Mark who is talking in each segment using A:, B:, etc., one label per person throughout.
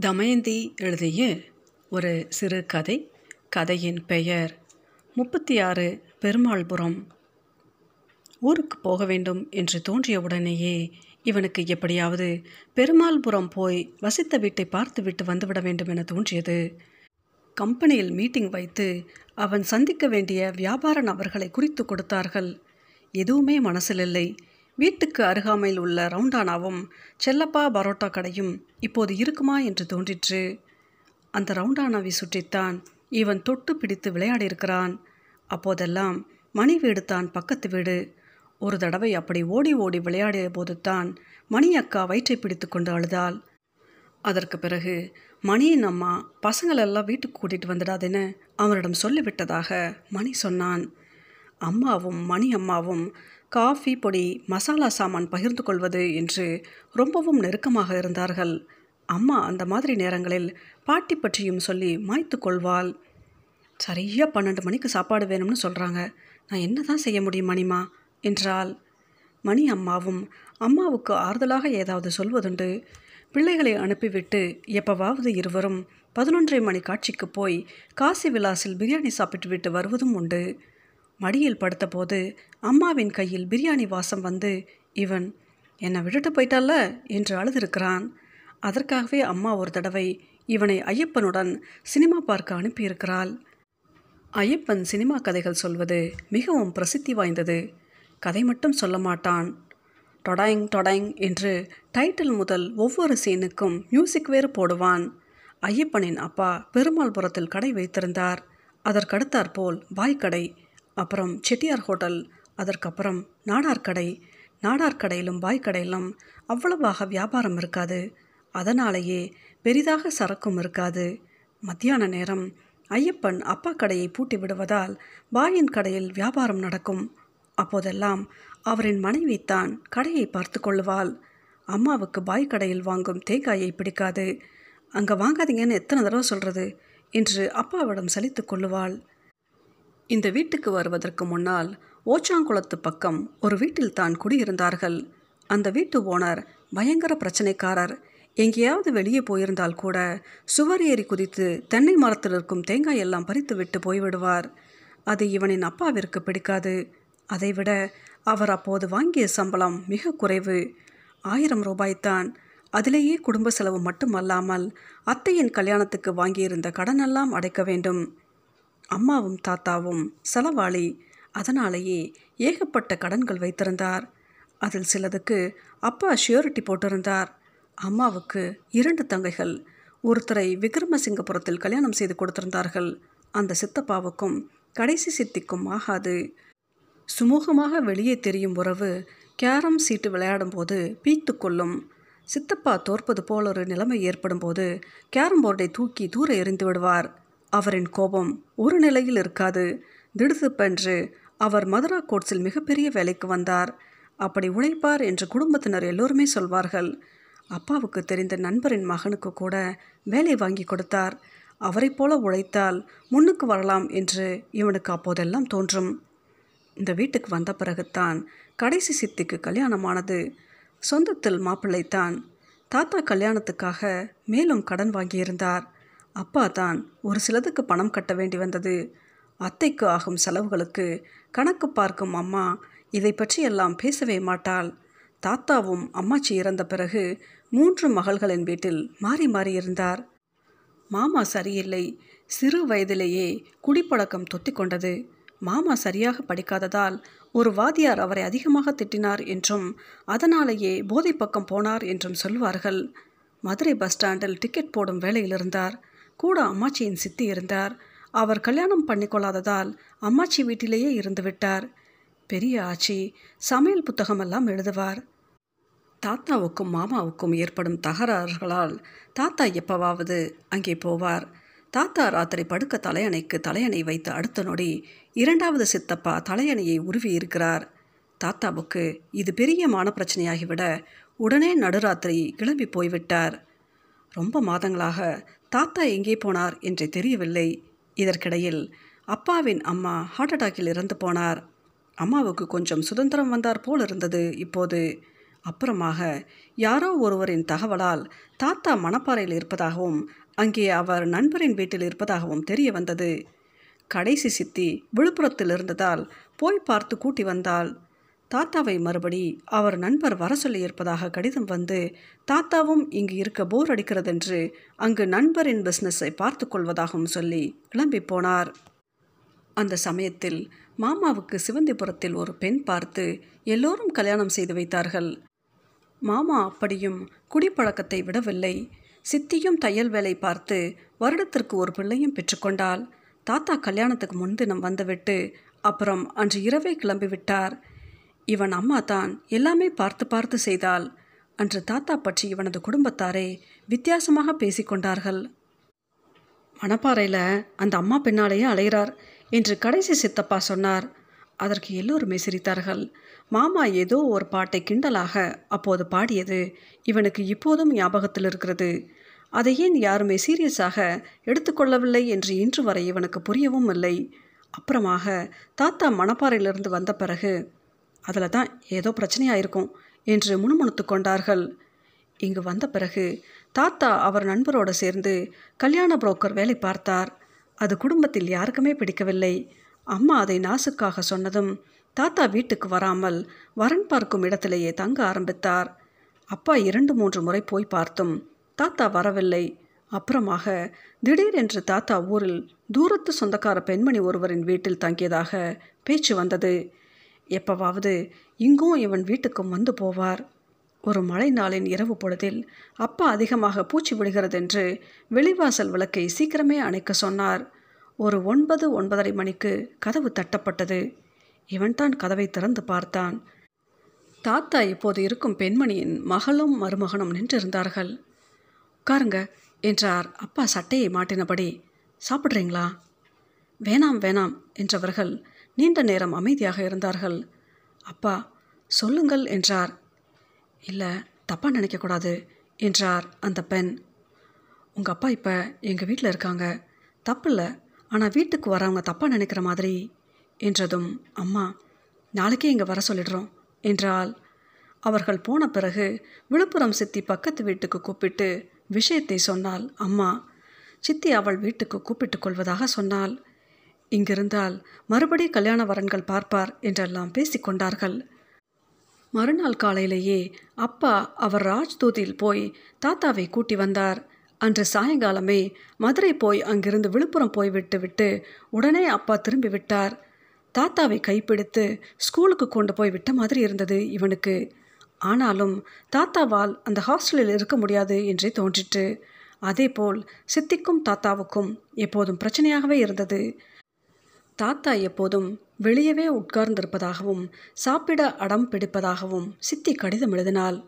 A: தமயந்தி எழுதிய ஒரு சிறு கதை. கதையின் பெயர் முப்பத்தி ஆறு பெருமாள்புரம். ஊருக்கு போக வேண்டும் என்று தோன்றிய உடனேயே இவனுக்கு எப்படியாவது பெருமாள்புரம் போய் வசித்த வீட்டை பார்த்துவிட்டு வந்துவிட வேண்டும் என தோன்றியது. கம்பெனியில் மீட்டிங் வைத்து அவன் சந்திக்க வேண்டிய வியாபார நபர்களை குறித்து கொடுத்தார்கள். எதுவுமே மனசில் இல்லை. வீட்டுக்கு அருகாமையில் உள்ள ரவுண்டானாவும் செல்லப்பா பரோட்டா கடையும் இப்போது இருக்குமா? என்று தோன்றிற்று. அந்த ரவுண்டானாவை சுற்றித்தான் இவன் தொட்டு பிடித்து விளையாடி இருக்கிறான் அப்போதெல்லாம் மணி வீடு தான் பக்கத்து வீடு. ஒரு தடவை அப்படி ஓடி ஓடி விளையாடிய போது தான் மணி அக்கா வயிற்றை பிடித்து கொண்டு அழுதாள். அதற்கு பிறகு மணியின் அம்மா பசங்களெல்லாம் வீட்டுக்கு கூட்டிகிட்டு வந்துடாதேன்னு அவனிடம் சொல்லிவிட்டதாக மணி சொன்னான். அம்மாவும் மணி அம்மாவும் காஃபி பொடி மசாலா சாமான் பகிர்ந்து கொள்வது என்று ரொம்பவும் நெருக்கமாக இருந்தார்கள். அம்மா அந்த மாதிரி நேரங்களில் பாட்டி பற்றியும் சொல்லி மாய்த்து கொள்வாள். சரியாக பன்னெண்டு மணிக்கு சாப்பாடு வேணும்னு சொல்கிறாங்க நான் என்ன தான் செய்ய முடியும் மணிமா? என்றால் மணி அம்மாவும் அம்மாவுக்கு ஆறுதலாக ஏதாவது சொல்வதுண்டு. பிள்ளைகளை அனுப்பிவிட்டு எப்பவாவது இருவரும் பதினொன்றரை மணி காட்சிக்கு போய் காசி விலாசில் பிரியாணி சாப்பிட்டு விட்டு வருவதும் உண்டு. மடியில் படுத்தபோது அம்மாவின் கையில் பிரியாணி வாசம் வந்து இவன் என்னை விட்டுட்டு போயிட்டால என்று அழுதிருக்கிறான். அதற்காகவே அம்மா ஒரு தடவை இவனை ஐயப்பனுடன் சினிமா பார்க்க அனுப்பியிருக்கிறாள். ஐயப்பன் சினிமா கதைகள் சொல்வது மிகவும் பிரசித்தி வாய்ந்தது. கதை மட்டும் சொல்ல மாட்டான். டொடாயிங் டொடாயிங் என்று டைட்டில் முதல் ஒவ்வொரு சீனுக்கும் மியூசிக் வேறு போடுவான். ஐயப்பனின் அப்பா பெருமாள்புரத்தில் கடை வைத்திருந்தார். அதற்கடுத்தாற்போல் பாய்க்கடை அப்புறம் செட்டியார் ஹோட்டல் அதற்கப்புறம் நாடார் கடை. நாடார் கடையிலும் பாய் கடையிலும் அவ்வளவாக வியாபாரம் இருக்காது. அதனாலேயே பெரிதாக சரக்கும் இருக்காது. மத்தியான நேரம் ஐயப்பன் அப்பா கடையை பூட்டி விடுவதால் பாயின் கடையில் வியாபாரம் நடக்கும். அப்போதெல்லாம் அவரின் மனைவி தான் கடையை பார்த்து கொள்ளுவாள். அம்மாவுக்கு பாய் கடையில் வாங்கும் தேங்காயை பிடிக்காது. அங்கே வாங்காதீங்கன்னு எத்தனை தடவை சொல்கிறது என்று அப்பாவிடம் சலித்து கொள்ளுவாள். இந்த வீட்டுக்கு வருவதற்கு முன்னால் ஓச்சாங்குளத்து பக்கம் ஒரு வீட்டில் தான் குடியிருந்தார்கள். அந்த வீட்டு ஓனர் பயங்கர பிரச்சனைக்காரர். எங்கேயாவது வெளியே போயிருந்தால் கூட சுவர் ஏறி குதித்து தென்னை மரத்தில் இருக்கும் தேங்காய் எல்லாம் பறித்து விட்டு போய்விடுவார். அது இவனின் அப்பாவிற்கு பிடிக்காது. அதைவிட அவர் அப்போது வாங்கிய சம்பளம் மிக குறைவு. ஆயிரம் ரூபாய்த்தான். அதிலேயே குடும்ப செலவு மட்டுமல்லாமல் அத்தையின் கல்யாணத்துக்கு வாங்கியிருந்த கடனெல்லாம் அடைக்க வேண்டும். அம்மாவும் தாத்தாவும் செலவாளி. அதனாலேயே ஏகப்பட்ட கடன்கள் வைத்திருந்தார். அதில் சிலதுக்கு அப்பா ஷியூரிட்டி போட்டிருந்தார். அம்மாவுக்கு இரண்டு தங்கைகள். ஒருத்தரை விக்ரமசிங்கபுரத்தில் கல்யாணம் செய்து கொடுத்திருந்தார்கள். அந்த சித்தப்பாவுக்கும் கடைசி சித்திக்கும் ஆகாது. சுமூகமாக வெளியே தெரியும் உறவு கேரம் சீட்டு விளையாடும்போது பீத்து கொள்ளும். சித்தப்பா தோற்பது போல் ஒரு நிலைமை ஏற்படும் போது கேரம் போர்டை தூக்கி தூர எறிந்து விடுவார். அவரின் கோபம் ஒரு நிலையில் இருக்காது. திடுதிப்பென்று அவர் மதுரா கோட்ஸில் மிகப்பெரிய வேலைக்கு வந்தார். அப்படி உழைப்பார் என்று குடும்பத்தினர் எல்லோருமே சொல்வார்கள். அப்பாவுக்கு தெரிந்த நண்பரின் மகனுக்கு கூட வேலை வாங்கி கொடுத்தார். அவரைப் போல உழைத்தால் முன்னுக்கு வரலாம் என்று இவனுக்கு அப்போதெல்லாம் தோன்றும். இந்த வீட்டுக்கு வந்த பிறகுத்தான் கடைசி சித்திக்கு கல்யாணமானது. சொந்தத்தில் மாப்பிள்ளைத்தான். தாத்தா கல்யாணத்துக்காக மேலும் கடன் வாங்கியிருந்தார். அப்பா தான் ஒரு சிலதுக்கு பணம் கட்ட வேண்டி வந்தது. அத்தைக்கு ஆகும் செலவுகளுக்கு கணக்கு பார்க்கும் அம்மா இதை பற்றியெல்லாம் பேசவே மாட்டாள். தாத்தாவும் அம்மாச்சி இறந்த பிறகு மூன்று மகள்களின் வீட்டில் மாறி மாறி இருந்தார். மாமா சரியில்லை. சிறு வயதிலேயே குடிப்பழக்கம் தொத்திக்கொண்டது மாமா சரியாக படிக்காததால் ஒரு வாதியார் அவரை அதிகமாக திட்டினார் என்றும் அதனாலேயே போதை பக்கம் போனார் என்றும் சொல்வார்கள். மதுரை பஸ் ஸ்டாண்டில் டிக்கெட் போடும் வேலையில் இருந்தார். கூட அம்மாச்சியின் சித்தி இருந்தார். அவர் கல்யாணம் பண்ணிக்கொள்ளாததால் அம்மாச்சி வீட்டிலேயே இருந்து விட்டார் பெரிய ஆச்சி சமையல் புத்தகமெல்லாம் எழுதுவார். தாத்தாவுக்கும் மாமாவுக்கும் ஏற்படும் தகராறுகளால் தாத்தா எப்பவாவது அங்கே போவார். தாத்தா ராத்திரி படுக்க தலையணைக்கு தலையணை வைத்து அடுத்த நொடி இரண்டாவது சித்தப்பா தலையணையை உருவி இருக்கிறார். தாத்தாவுக்கு இது பெரிய மான பிரச்சனையாகிவிட உடனே நடுராத்திரி கிளம்பி போய்விட்டார். ரொம்ப மாதங்களாக தாத்தா எங்கே போனார் என்று தெரியவில்லை. இதற்கிடையில் அப்பாவின் அம்மா ஹார்ட் அட்டாக்கில் இறந்து போனார். அம்மாவுக்கு கொஞ்சம் சுதந்திரம் வந்தார் போல் இருந்தது. இப்போது அப்புறமாக யாரோ ஒருவரின் தகவலால் தாத்தா மணப்பாறையில் இருப்பதாகவும் அங்கே அவர் நண்பரின் வீட்டில் இருப்பதாகவும் தெரிய வந்தது. கடைசி சித்தி விழுப்புரத்தில் இருந்ததால் போய் பார்த்து கூட்டி வந்தால் தாத்தாவை மறுபடி அவர் நண்பர் வர சொல்லியிருப்பதாக கடிதம் வந்து தாத்தாவும் இங்கு இருக்க போர் அடிக்கிறதென்று அங்கு நண்பரின் பிஸ்னஸை பார்த்து கொள்வதாகவும் சொல்லி கிளம்பி போனார். அந்த சமயத்தில் மாமாவுக்கு சிவந்திபுரத்தில் ஒரு பெண் பார்த்து எல்லோரும் கல்யாணம் செய்து வைத்தார்கள். மாமா அப்படியும் குடிப்பழக்கத்தை விடவில்லை. சித்தியும் தையல் வேலை பார்த்து வருடத்திற்கு ஒரு பிள்ளையும் பெற்றுக்கொண்டால் தாத்தா கல்யாணத்துக்கு முன்தினம் வந்துவிட்டு அப்புறம் அன்று இரவே கிளம்பிவிட்டார். இவன் அம்மா தான் எல்லாமே பார்த்து பார்த்து செய்தாள் அன்று தாத்தா பற்றி இவனது குடும்பத்தாரே வித்தியாசமாக பேசிக்கொண்டார்கள் மணப்பாறையில் அந்த அம்மா பின்னாலேயே அலைகிறார் என்று கடைசி சித்தப்பா சொன்னார். அதற்கு எல்லோருமே சிரித்தார்கள். மாமா ஏதோ ஒரு பாட்டை கிண்டலாக அப்போது பாடியது இவனுக்கு இப்போதும் ஞாபகத்தில் இருக்கிறது. அதை ஏன் யாருமே சீரியஸாக எடுத்துக்கொள்ளவில்லை என்று இன்று வரை இவனுக்கு புரியவும் இல்லை. அப்புறமாக தாத்தா மணப்பாறையிலிருந்து வந்த பிறகு அதில் தான் ஏதோ பிரச்சனையாக இருக்கும் என்று முணுமுணுத்து கொண்டார்கள். இங்கு வந்த பிறகு தாத்தா அவர் நண்பரோடு சேர்ந்து கல்யாண புரோக்கர் வேலை பார்த்தார். அது குடும்பத்தில் யாருக்குமே பிடிக்கவில்லை. அம்மா அதை நாசுக்காக சொன்னதும் தாத்தா வீட்டுக்கு வராமல் வரன் பார்க்கும் இடத்திலேயே தங்க ஆரம்பித்தார். அப்பா இரண்டு மூன்று முறை போய் பார்த்தும் தாத்தா வரவில்லை. அப்புறமாக திடீரென்று தாத்தா ஊரில் தூரத்து சொந்தக்கார பெண்மணி ஒருவரின் வீட்டில் தங்கியதாக பேச்சு வந்தது. எப்பவாவது இங்கும் இவன் வீட்டுக்கும் வந்து போவார். ஒரு மழை நாளின் இரவு பொழுதில் அப்பா அதிகமாக பூச்சி விடுகிறதென்று வெளிவாசல் விளக்கை சீக்கிரமே அணைக்க சொன்னார். ஒரு ஒன்பது ஒன்பதரை மணிக்கு கதவு தட்டப்பட்டது. இவன்தான் கதவை திறந்து பார்த்தான். தாத்தா இப்போது இருக்கும் பெண்மணியின் மகளும் மருமகனும் நின்றிருந்தார்கள். உட்காருங்க என்றார் அப்பா சட்டையை மாட்டினபடி. சாப்பிட்றீங்களா? வேணாம் வேணாம் என்றவர்கள் நீண்ட நேரம் அமைதியாக இருந்தார்கள். அப்பா சொல்லுங்கள் என்றார். இல்லை தப்பாக நினைக்கக்கூடாது என்றார் அந்த பெண். உங்கள் அப்பா இப்போ எங்கள் வீட்டில் இருக்காங்க. தப்பில்லை. ஆனால் வீட்டுக்கு வரவங்க தப்பாக நினைக்கிற மாதிரி என்றதும் அம்மா நாளைக்கே இங்கே வர சொல்லிடுறோம் என்றால் அவர்கள் போன பிறகு விழுப்புரம் சித்தி பக்கத்து வீட்டுக்கு கூப்பிட்டு விஷயத்தை சொன்னால் அம்மா. சித்தி அவள் வீட்டுக்கு கூப்பிட்டு கொள்வதாக சொன்னாள். இங்கிருந்தால் மறுபடி கல்யாண வரன்கள் பார்ப்பார் என்றெல்லாம் பேசிக்கொண்டார்கள் மறுநாள் காலையிலேயே அப்பா அவர் ராஜ்தூத்தில் போய் தாத்தாவை கூட்டி வந்தார். அன்று சாயங்காலமே மதுரை போய் அங்கிருந்து விழுப்புரம் போய் விட்டு உடனே அப்பா திரும்பி விட்டார். தாத்தாவை கைப்பிடித்து ஸ்கூலுக்கு கொண்டு போய் விட்ட மாதிரி இருந்தது இவனுக்கு. ஆனாலும் தாத்தாவால் அந்த ஹாஸ்டலில் இருக்க முடியாது என்றே தோன்றிற்று. அதேபோல் சித்திக்கும் தாத்தாவுக்கும் எப்போதும் பிரச்சனையாகவே இருந்தது. தாத்தா எப்போதும் வெளியவே உட்கார்ந்திருப்பதாகவும் சாப்பிட அடம் பிடிப்பதாகவும் சித்தி கடிதம் எழுதினாள்.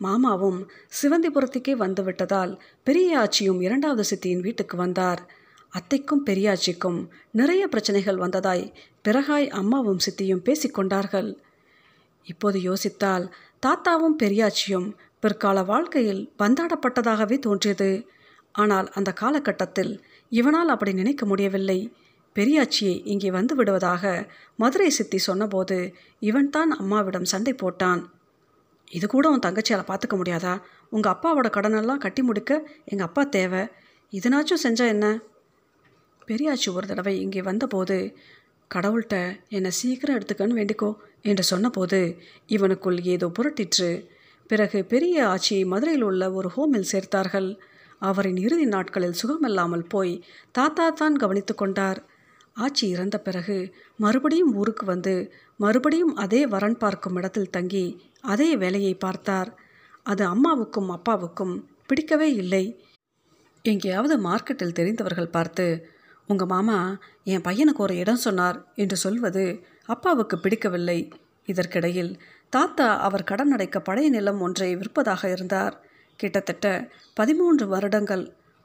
A: மாமாவும் சிவந்திபுரத்துக்கே வந்து விட்டதால் பெரிய ஆச்சியும் இரண்டாவது சித்தியின் வீட்டுக்கு வந்தார். அத்தைக்கும் பெரியாச்சிக்கும் நிறைய பிரச்சனைகள் வந்ததாய் பிறகாய் அம்மாவும் சித்தியும் பேசிக்கொண்டார்கள் இப்போது யோசித்தால் தாத்தாவும் பெரியாச்சியும் பிற்கால வாழ்க்கையில் பந்தாடப்பட்டதாகவே தோன்றியது. ஆனால் அந்த காலகட்டத்தில் இவனால் அப்படி நினைக்க முடியவில்லை. பெரியாச்சியை இங்கே வந்து விடுவதாக மதுரை சித்தி சொன்னபோது இவன்தான் அம்மாவிடம் சண்டை போட்டான். இது கூட உன் தங்கச்சியால் பார்த்துக்க முடியாதா? உங்கள் அப்பாவோட கடனெல்லாம் கட்டி முடிக்க எங்கள் அப்பா தேவை. இதனாச்சும் செஞ்சால் என்ன? பெரியாச்சி ஒரு தடவை இங்கே வந்தபோது கடவுள்கிட்ட என்னை சீக்கிரம் எடுத்துக்கன்னு வேண்டிக்கோ என்று சொன்னபோது இவனுக்குள் ஏதோ புரட்டிற்று. பிறகு பெரிய ஆட்சியை மதுரையில் உள்ள ஒரு ஹோமில் சேர்த்தார்கள். அவரின் இறுதி நாட்களில் சுகமில்லாமல் போய் தாத்தா தான் கவனித்து கொண்டார். ஆச்சி இறந்த பிறகு மறுபடியும் ஊருக்கு வந்து மறுபடியும் அதே வரன் பார்க்கும் இடத்தில் தங்கி அதே வேலையை பார்த்தார். அது அம்மாவுக்கும் அப்பாவுக்கும் பிடிக்கவே இல்லை. எங்கேயாவது மார்க்கெட்டில் தெரிந்தவர்கள் பார்த்து உங்கள் மாமா என் பையனுக்கு ஒரு இடம் சொன்னார் என்று சொல்வது அப்பாவுக்கு பிடிக்கவில்லை. இதற்கிடையில் தாத்தா அவர் கடன் அடைக்க பழைய நிலம் ஒன்றை விற்பதாக இருந்தார். கிட்டத்தட்ட பதிமூன்று வருடங்கள்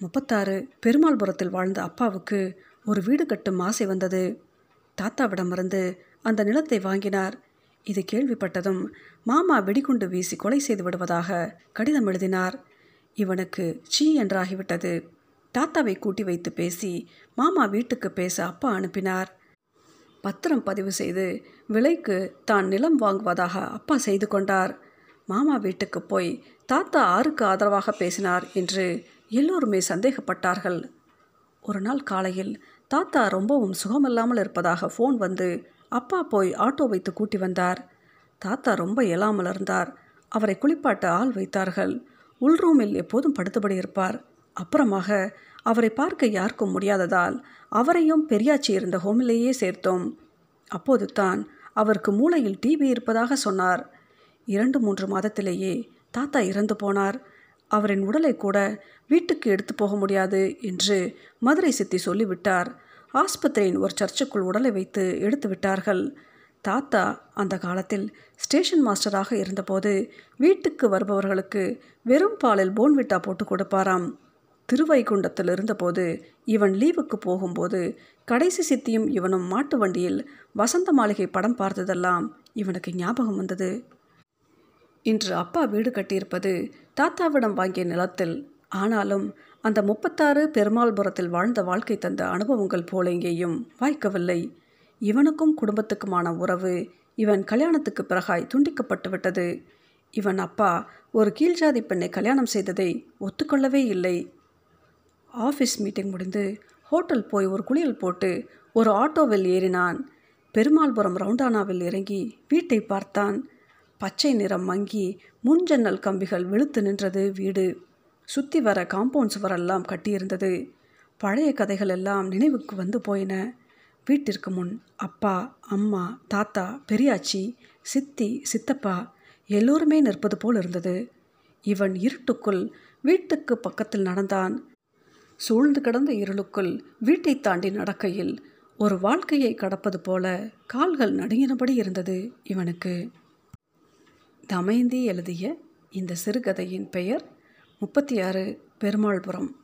A: முப்பத்தாறு பெருமாள்புரத்தில் வாழ்ந்த அப்பாவுக்கு ஒரு வீடு கட்டும் ஆசை வந்தது. தாத்தாவிடமிருந்து அந்த நிலத்தை வாங்கினார். இது கேள்விப்பட்டதும் மாமா வெடிகுண்டு வீசி கொலை செய்து விடுவதாக கடிதம் எழுதினார். இவனுக்கு சீ என்றாகிவிட்டது. தாத்தாவை கூட்டி வைத்து பேசி மாமா வீட்டுக்கு பேச அப்பா அனுப்பினார். பத்திரம் பதிவு செய்து விலைக்கு தான் நிலம் வாங்குவதாக அப்பா செய்து கொண்டார். மாமா வீட்டுக்கு போய் தாத்தா ஆருக்கு ஆதரவாக பேசினார் என்று எல்லோருமே சந்தேகப்பட்டார்கள். ஒரு நாள் காலையில் தாத்தா ரொம்பவும் சுகமில்லாமல் இருப்பதாக ஃபோன் வந்து அப்பா போய் ஆட்டோ வைத்து கூட்டி வந்தார். தாத்தா ரொம்ப இயலாமல் இருந்தார். அவரை குளிப்பாட்ட ஆள் வைத்தார்கள். உள்ரூமில் எப்போதும் படுத்தபடி இருப்பார். அப்புறமாக அவரை பார்க்க யாருக்கும் முடியாததால் அவரையும் பெரியாச்சி இருந்த ஹோமிலேயே சேர்த்தோம். அப்போது தான் அவருக்கு மூளையில் டிபி இருப்பதாக சொன்னார். இரண்டு மூன்று மாதத்திலேயே தாத்தா இறந்து போனார். அவரின் உடலை கூட வீட்டுக்கு எடுத்து போக முடியாது என்று மதுரை சித்தி சொல்லிவிட்டார். ஆஸ்பத்திரியின் ஒரு சர்ச்சுக்குள் உடலை வைத்து எடுத்து விட்டார்கள். தாத்தா அந்த காலத்தில் ஸ்டேஷன் மாஸ்டராக இருந்தபோது வீட்டுக்கு வருபவர்களுக்கு வெறும் பாலில் போன்விட்டா போட்டு கொடுப்பாராம். திருவைகுண்டத்தில் இருந்தபோது இவன் லீவுக்கு போகும்போது கடைசி சித்தியும் இவனும் மாட்டு வண்டியில் வசந்த மாளிகை படம் பார்த்ததெல்லாம் இவனுக்கு ஞாபகம் வந்தது. இன்று அப்பா வீடு கட்டியிருப்பது தாத்தாவிடம் வாங்கிய நிலத்தில். ஆனாலும் அந்த முப்பத்தாறு பெருமாள்புரத்தில் வாழ்ந்த வாழ்க்கை தந்த அனுபவங்கள் போல எங்கேயும் வாய்க்கவில்லை. இவனுக்கும் குடும்பத்துக்குமான உறவு இவன் கல்யாணத்துக்கு பிறகாய் துண்டிக்கப்பட்டு விட்டது. இவன் அப்பா ஒரு கீழ்ஜாதி பெண்ணை கல்யாணம் செய்ததை ஒத்துக்கொள்ளவே இல்லை. ஆஃபீஸ் மீட்டிங் முடிந்து ஹோட்டல் போய் ஒரு குளியல் போட்டு ஒரு ஆட்டோவில் ஏறினான். பெருமாள்புரம் ரவுண்டானாவில் இறங்கி வீட்டை பார்த்தான். பச்சை நிறம் மங்கி முன்ஜன்னல் கம்பிகள் வெளுத்து நின்றது வீடு. சுற்றி வர காம்பவுண்ட் சுவரெல்லாம் கட்டியிருந்தது. பழைய கதைகள் எல்லாம் நினைவுக்கு வந்து போயின. வீட்டிற்கு முன் அப்பா அம்மா தாத்தா பெரியாச்சி சித்தி சித்தப்பா எல்லோருமே நிற்பது போல் இருந்தது. இவன் இருட்டுக்குள் வீட்டுக்கு பக்கத்தில் நடந்தான். சூழ்ந்து கிடந்த இருளுக்குள் வீட்டை தாண்டி நடக்கையில் ஒரு வாழ்க்கையை கடப்பது போல கால்கள் நடுங்கினபடி இருந்தது இவனுக்கு. தமயந்தி எழுதிய இந்த சிறுகதையின் பெயர் முப்பத்தி ஆறு பெருமாள்புரம்.